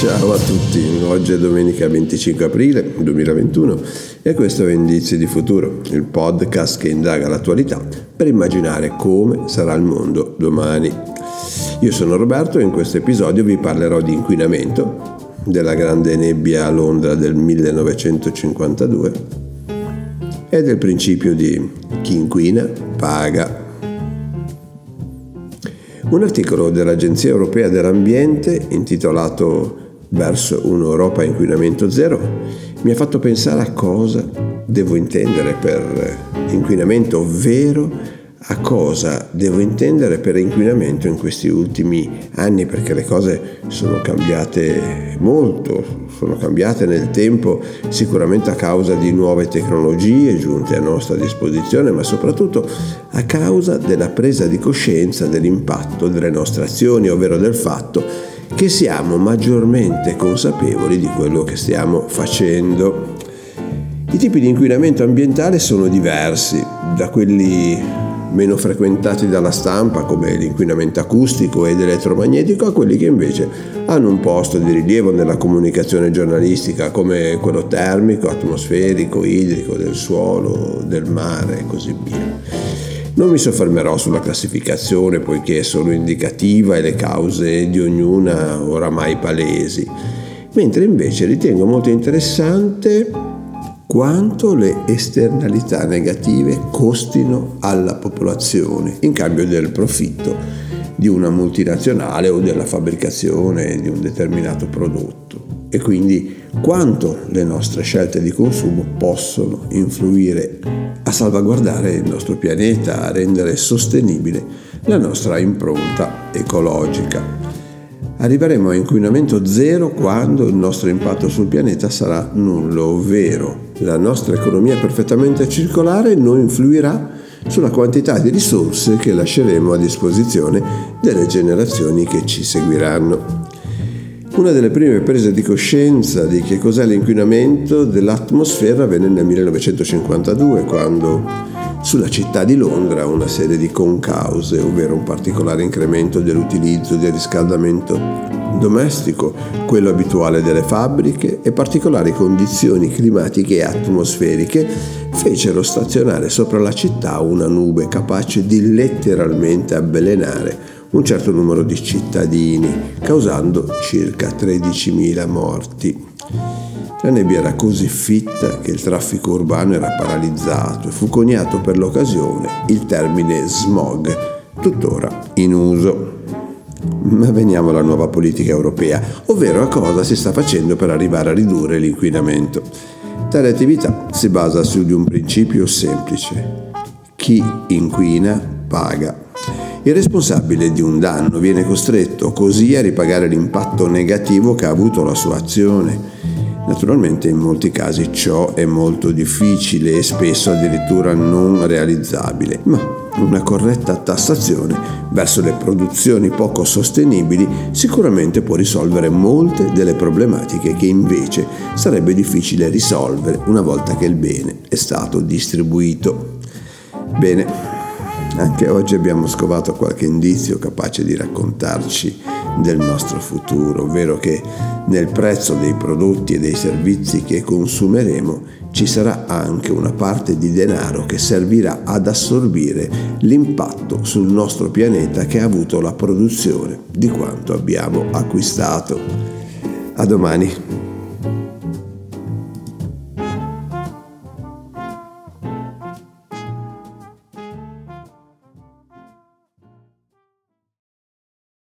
Ciao a tutti, oggi è domenica 25 aprile 2021 e questo è Indizi di Futuro, il podcast che indaga l'attualità per immaginare come sarà il mondo domani. Io sono Roberto e in questo episodio vi parlerò di inquinamento, della grande nebbia a Londra del 1952 e del principio di chi inquina paga. Un articolo dell'Agenzia Europea dell'Ambiente intitolato Verso un'Europa a inquinamento zero mi ha fatto pensare a cosa devo intendere per inquinamento vero a cosa devo intendere per inquinamento in questi ultimi anni perché le cose sono cambiate molto, sono cambiate nel tempo sicuramente a causa di nuove tecnologie giunte a nostra disposizione ma soprattutto a causa della presa di coscienza dell'impatto delle nostre azioni ovvero del fatto che siamo maggiormente consapevoli di quello che stiamo facendo. I tipi di inquinamento ambientale sono diversi, da quelli meno frequentati dalla stampa come l'inquinamento acustico ed elettromagnetico a quelli che invece hanno un posto di rilievo nella comunicazione giornalistica come quello termico, atmosferico, idrico, del suolo, del mare e così via. Non mi soffermerò sulla classificazione poiché è solo indicativa e le cause di ognuna oramai palesi, mentre invece ritengo molto interessante quanto le esternalità negative costino alla popolazione in cambio del profitto di una multinazionale o della fabbricazione di un determinato prodotto e quindi quanto le nostre scelte di consumo possono influire a salvaguardare il nostro pianeta, a rendere sostenibile la nostra impronta ecologica. Arriveremo a inquinamento zero quando il nostro impatto sul pianeta sarà nullo, ovvero la nostra economia perfettamente circolare non influirà sulla quantità di risorse che lasceremo a disposizione delle generazioni che ci seguiranno. Una delle prime prese di coscienza di che cos'è l'inquinamento dell'atmosfera venne nel 1952, quando sulla città di Londra una serie di concause, ovvero un particolare incremento dell'utilizzo del riscaldamento domestico, quello abituale delle fabbriche e particolari condizioni climatiche e atmosferiche fecero stazionare sopra la città una nube capace di letteralmente avvelenare un certo numero di cittadini, causando circa 13.000 morti. La nebbia era così fitta che il traffico urbano era paralizzato e fu coniato per l'occasione il termine smog, tuttora in uso. Ma veniamo alla nuova politica europea, ovvero a cosa si sta facendo per arrivare a ridurre l'inquinamento. Tale attività si basa su di un principio semplice. Chi inquina paga. Il responsabile di un danno viene costretto così a ripagare l'impatto negativo che ha avuto la sua azione Naturalmente in molti casi ciò è molto difficile e spesso addirittura non realizzabile, ma una corretta tassazione verso le produzioni poco sostenibili sicuramente può risolvere molte delle problematiche che invece sarebbe difficile risolvere una volta che il bene è stato distribuito. Bene, anche oggi abbiamo scovato qualche indizio capace di raccontarci del nostro futuro, ovvero che nel prezzo dei prodotti e dei servizi che consumeremo ci sarà anche una parte di denaro che servirà ad assorbire l'impatto sul nostro pianeta che ha avuto la produzione di quanto abbiamo acquistato. A domani.